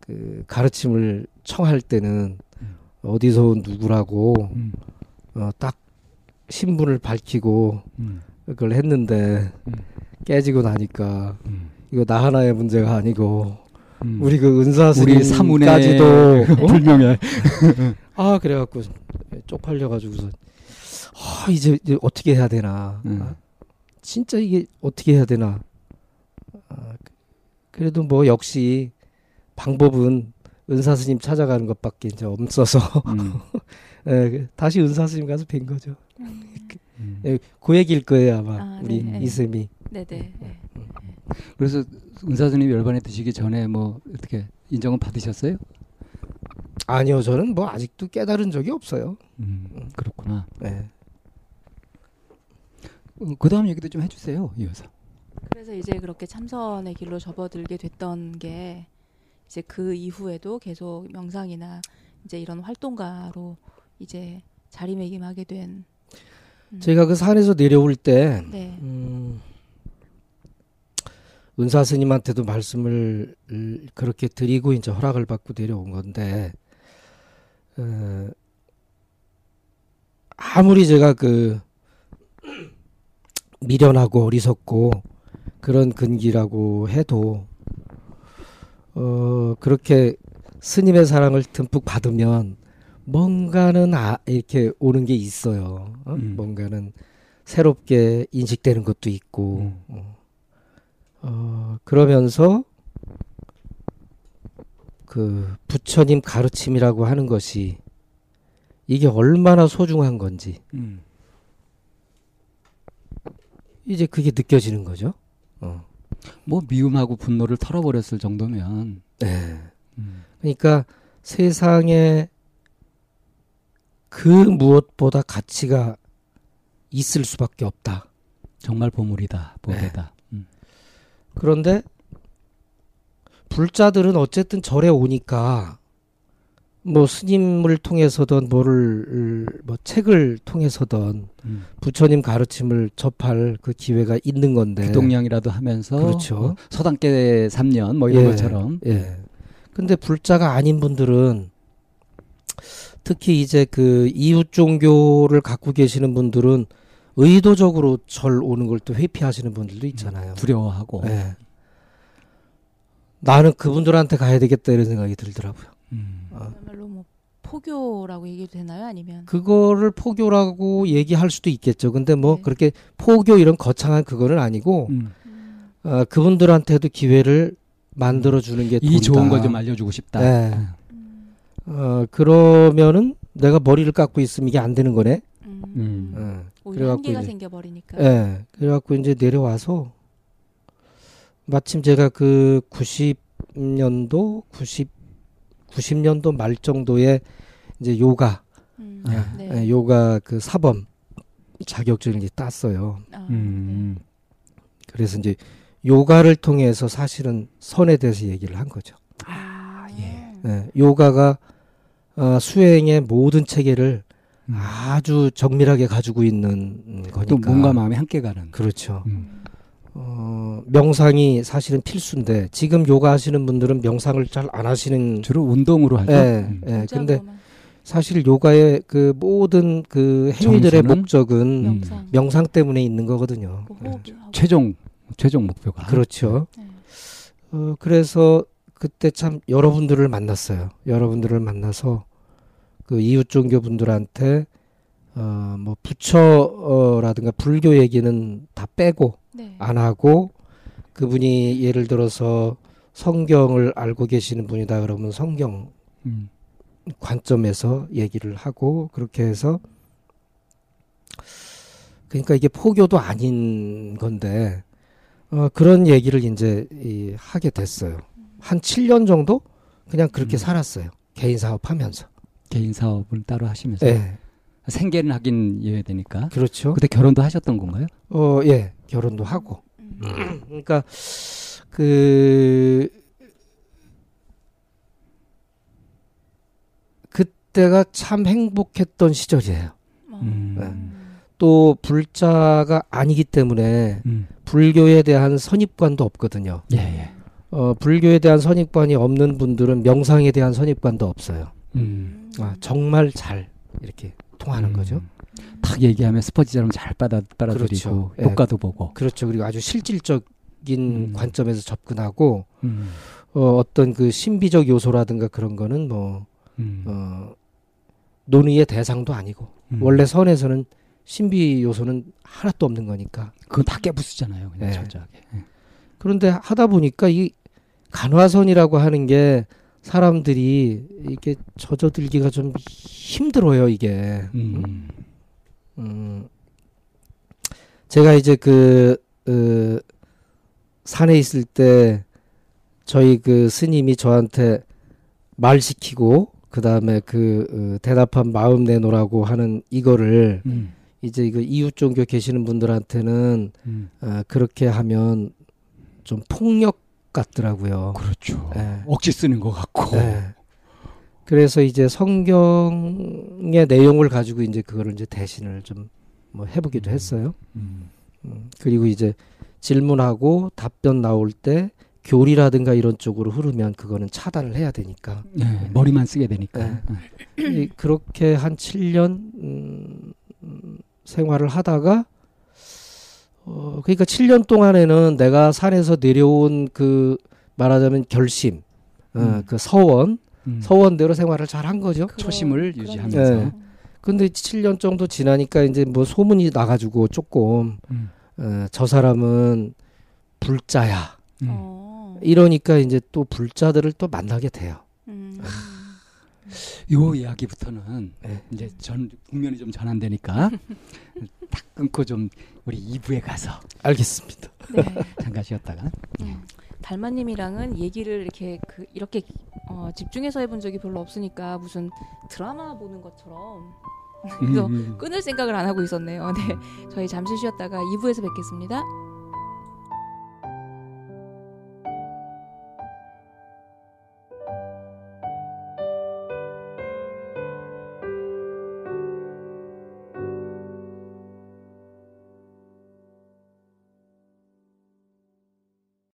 [SPEAKER 4] 그 가르침을 청할 때는
[SPEAKER 2] 음.
[SPEAKER 4] 어디서 온 누구라고
[SPEAKER 2] 음.
[SPEAKER 4] 어, 딱 신분을 밝히고
[SPEAKER 2] 음.
[SPEAKER 4] 그걸 했는데
[SPEAKER 2] 음.
[SPEAKER 4] 깨지고 나니까
[SPEAKER 2] 음.
[SPEAKER 4] 이거 나 하나의 문제가 아니고
[SPEAKER 2] 음.
[SPEAKER 4] 우리 그 은사
[SPEAKER 2] 우리 사문의
[SPEAKER 4] 스님까지도 어?
[SPEAKER 2] 불명예.
[SPEAKER 4] 아 그래갖고 쪽팔려가지고서 아 이제, 이제 어떻게 해야 되나
[SPEAKER 2] 음.
[SPEAKER 4] 아, 진짜 이게 어떻게 해야 되나. 아, 그래도 뭐 역시 방법은 은사 스님 찾아가는 것밖에 이제 없어서
[SPEAKER 2] 음.
[SPEAKER 4] 예, 다시 은사 스님 가서 뵌 거죠.
[SPEAKER 2] 음.
[SPEAKER 4] 예, 그 얘기일 거예요 아마
[SPEAKER 3] 아,
[SPEAKER 4] 우리
[SPEAKER 3] 네, 네.
[SPEAKER 4] 이쌤이.
[SPEAKER 3] 네네. 네.
[SPEAKER 2] 그래서 은사 스님 열반에 드시기 전에 뭐 어떻게 인정은 받으셨어요?
[SPEAKER 4] 아니요 저는 뭐 아직도 깨달은 적이 없어요.
[SPEAKER 2] 음, 그렇구나.
[SPEAKER 4] 예.
[SPEAKER 2] 그 다음 얘기도 좀 해주세요. 이어서.
[SPEAKER 3] 그래서 이제 그렇게 참선의 길로 접어들게 됐던 게 이제 그 이후에도 계속 명상이나 이제 이런 활동가로 이제 자리매김하게 된. 음.
[SPEAKER 4] 제가 그 산에서 내려올 때
[SPEAKER 3] 네.
[SPEAKER 4] 음, 은사 스님한테도 말씀을 을, 그렇게 드리고 이제 허락을 받고 내려온 건데 어, 아무리 제가 그 미련하고 어리석고 그런 근기라고 해도 어 그렇게 스님의 사랑을 듬뿍 받으면 뭔가는 아, 이렇게 오는 게 있어요. 어?
[SPEAKER 2] 음.
[SPEAKER 4] 뭔가는 새롭게 인식되는 것도 있고
[SPEAKER 2] 음.
[SPEAKER 4] 어, 어, 그러면서 그 부처님 가르침이라고 하는 것이 이게 얼마나 소중한 건지
[SPEAKER 2] 음.
[SPEAKER 4] 이제 그게 느껴지는 거죠. 어.
[SPEAKER 2] 뭐 미움하고 분노를 털어버렸을 정도면.
[SPEAKER 4] 네.
[SPEAKER 2] 음.
[SPEAKER 4] 그러니까 세상에 그 무엇보다 가치가 있을 수밖에 없다.
[SPEAKER 2] 정말 보물이다. 보배다. 음.
[SPEAKER 4] 그런데 불자들은 어쨌든 절에 오니까 뭐 스님을 통해서든 뭐를 뭐 책을 통해서든
[SPEAKER 2] 음.
[SPEAKER 4] 부처님 가르침을 접할 그 기회가 있는 건데
[SPEAKER 2] 기동량이라도 하면서
[SPEAKER 4] 그렇죠.
[SPEAKER 2] 어, 서당계 3년 뭐 이런
[SPEAKER 4] 예,
[SPEAKER 2] 것처럼
[SPEAKER 4] 예. 근데 불자가 아닌 분들은 특히 이제 그 이웃 종교를 갖고 계시는 분들은 의도적으로 절 오는 걸 또 회피하시는 분들도 있잖아요.
[SPEAKER 2] 두려워하고
[SPEAKER 4] 예. 나는 그분들한테 가야 되겠다 이런 생각이 들더라고요.
[SPEAKER 2] 음.
[SPEAKER 4] 어.
[SPEAKER 3] 그야말로 뭐 포교라고 얘기도 되나요? 아니면
[SPEAKER 4] 그거를 포교라고 얘기할 수도 있겠죠. 근데 뭐
[SPEAKER 3] 네.
[SPEAKER 4] 그렇게 포교 이런 거창한 그거는 아니고
[SPEAKER 2] 음.
[SPEAKER 3] 음,
[SPEAKER 4] 어, 그분들한테도 기회를 만들어 주는 게
[SPEAKER 2] 이 좋은. 거좀 알려주고 싶다.
[SPEAKER 4] 네.
[SPEAKER 3] 음,
[SPEAKER 4] 어, 그러면은 내가 머리를 깎고 있으면 이게 안 되는 거네.
[SPEAKER 3] 음,
[SPEAKER 2] 음.
[SPEAKER 4] 어.
[SPEAKER 3] 오히려
[SPEAKER 4] 그래갖고
[SPEAKER 3] 한계가
[SPEAKER 4] 이제-
[SPEAKER 3] 생겨버리니까.
[SPEAKER 4] 예. 그래갖고 이제 내려와서 마침 제가 그 90년도 90 90년도 말 정도에 이제 요가
[SPEAKER 3] 음,
[SPEAKER 2] 아,
[SPEAKER 3] 네.
[SPEAKER 4] 예, 요가 그 사범 자격증을 이제 땄어요.
[SPEAKER 3] 아,
[SPEAKER 2] 음.
[SPEAKER 4] 그래서 이제 요가를 통해서 사실은 선에 대해서 얘기를 한 거죠.
[SPEAKER 3] 네. 아,
[SPEAKER 2] 예.
[SPEAKER 4] 예, 요가가 어, 수행의 모든 체계를
[SPEAKER 2] 음.
[SPEAKER 4] 아주 정밀하게 가지고 있는 음, 거니까.
[SPEAKER 2] 또 몸과 마음이 함께 가는.
[SPEAKER 4] 그렇죠.
[SPEAKER 2] 음.
[SPEAKER 4] 어, 명상이 사실은 필수인데 지금 요가 하시는 분들은 명상을 잘 안 하시는
[SPEAKER 2] 주로 운동으로 하죠.
[SPEAKER 4] 예,
[SPEAKER 2] 음.
[SPEAKER 4] 예. 근데 사실 요가의 그 모든 그 행위들의? 목적은
[SPEAKER 2] 음.
[SPEAKER 3] 명상,
[SPEAKER 4] 명상 때문에 있는 거거든요.
[SPEAKER 3] 그 호흡하고.
[SPEAKER 2] 최종 최종 목표가.
[SPEAKER 4] 그렇죠.
[SPEAKER 3] 네.
[SPEAKER 4] 어, 그래서 그때 참 여러분들을 만났어요. 여러분들을 만나서 그 이웃 종교 분들한테 어, 뭐 부처라든가 불교 얘기는 다 빼고
[SPEAKER 3] 네.
[SPEAKER 4] 안 하고 그분이 예를 들어서 성경을 알고 계시는 분이다 그러면 성경
[SPEAKER 2] 음.
[SPEAKER 4] 관점에서 얘기를 하고 그렇게 해서 그러니까 이게 포교도 아닌 건데 어, 그런 얘기를 이제 이, 하게 됐어요. 한 7년 정도 그냥 그렇게
[SPEAKER 2] 음.
[SPEAKER 4] 살았어요. 개인 사업하면서.
[SPEAKER 2] 개인 사업을 따로 하시면서
[SPEAKER 4] 예.
[SPEAKER 2] 생계는 하긴 해야 되니까.
[SPEAKER 4] 그렇죠.
[SPEAKER 2] 그때 결혼도 하셨던 건가요?
[SPEAKER 4] 어, 예. 결혼도 하고.
[SPEAKER 3] 음.
[SPEAKER 4] 그러니까 그 그때가 참 행복했던 시절이에요.
[SPEAKER 3] 어,
[SPEAKER 2] 음.
[SPEAKER 3] 음.
[SPEAKER 4] 또 불자가 아니기 때문에
[SPEAKER 2] 음.
[SPEAKER 4] 불교에 대한 선입관도 없거든요.
[SPEAKER 2] 예, 예.
[SPEAKER 4] 어, 불교에 대한 선입관이 없는 분들은 명상에 대한 선입관도 없어요.
[SPEAKER 2] 음.
[SPEAKER 4] 아, 정말 잘 이렇게 통하는
[SPEAKER 2] 음.
[SPEAKER 4] 거죠.
[SPEAKER 2] 딱 얘기하면 스퍼지처럼 잘 받아 빨아들이고
[SPEAKER 4] 그렇죠. 예.
[SPEAKER 2] 효과도 보고.
[SPEAKER 4] 그렇죠. 그리고 아주 실질적인
[SPEAKER 2] 음.
[SPEAKER 4] 관점에서 접근하고
[SPEAKER 2] 음.
[SPEAKER 4] 어, 어떤 그 신비적 요소라든가 그런 거는 뭐
[SPEAKER 2] 음.
[SPEAKER 4] 어, 논의의 대상도 아니고
[SPEAKER 2] 음.
[SPEAKER 4] 원래 선에서는 신비 요소는 하나도 없는 거니까.
[SPEAKER 2] 그건 다 깨부수잖아요. 그냥
[SPEAKER 4] 네.
[SPEAKER 2] 철저하게. 예.
[SPEAKER 4] 그런데 하다 보니까 이 간화선이라고 하는 게 사람들이 이게 젖어들기가 좀 힘들어요, 이게.
[SPEAKER 2] 음.
[SPEAKER 4] 음, 제가 이제 그, 어, 산에 있을 때 저희 그 스님이 저한테 말 시키고 그 다음에 그 어, 대답한 마음 내놓으라고 하는 이거를
[SPEAKER 2] 음.
[SPEAKER 4] 이제 그 이웃 종교 계시는 분들한테는
[SPEAKER 2] 음.
[SPEAKER 4] 어, 그렇게 하면 좀 폭력 같더라고요.
[SPEAKER 2] 그렇죠.
[SPEAKER 4] 예.
[SPEAKER 2] 억지 쓰는 것 같고.
[SPEAKER 4] 네. 그래서 이제 성경의 내용을 가지고 이제 그거를 이제 대신을 좀 뭐 해보기도 했어요.
[SPEAKER 2] 음.
[SPEAKER 4] 음, 그리고 이제 질문하고 답변 나올 때 교리라든가 이런 쪽으로 흐르면 그거는 차단을 해야 되니까.
[SPEAKER 2] 예, 머리만 쓰게 되니까.
[SPEAKER 4] 네.
[SPEAKER 2] 예.
[SPEAKER 4] 이- 그렇게 한 7년 음, 음, 생활을 하다가 어 그러니까 7년 동안에는 내가 산에서 내려온 그 말하자면 결심, 어,
[SPEAKER 2] 음.
[SPEAKER 4] 그 서원,
[SPEAKER 2] 음.
[SPEAKER 4] 서원대로 생활을 잘 한 거죠.
[SPEAKER 2] 초심을 유지하면서.
[SPEAKER 4] 네. 근데 7년 정도 지나니까 이제 뭐 소문이 나가지고 조금
[SPEAKER 2] 음.
[SPEAKER 4] 어, 저 사람은 불자야.
[SPEAKER 2] 음.
[SPEAKER 3] 어.
[SPEAKER 4] 이러니까 이제 또 불자들을 또 만나게 돼요.
[SPEAKER 3] 음.
[SPEAKER 2] 요 이야기부터는
[SPEAKER 4] 네.
[SPEAKER 2] 이제 전 국면이 좀 전환되니까 딱 끊고 좀 우리 2부에 가서
[SPEAKER 4] 알겠습니다.
[SPEAKER 3] 네.
[SPEAKER 2] 잠깐 쉬었다가
[SPEAKER 3] 음. 달마님이랑은 얘기를 이렇게 그 이렇게 어, 집중해서 해본 적이 별로 없으니까 무슨 드라마 보는 것처럼 그래서
[SPEAKER 2] 음.
[SPEAKER 3] 끊을 생각을 안 하고 있었네요. 네, 저희 잠시 쉬었다가 2부에서 뵙겠습니다.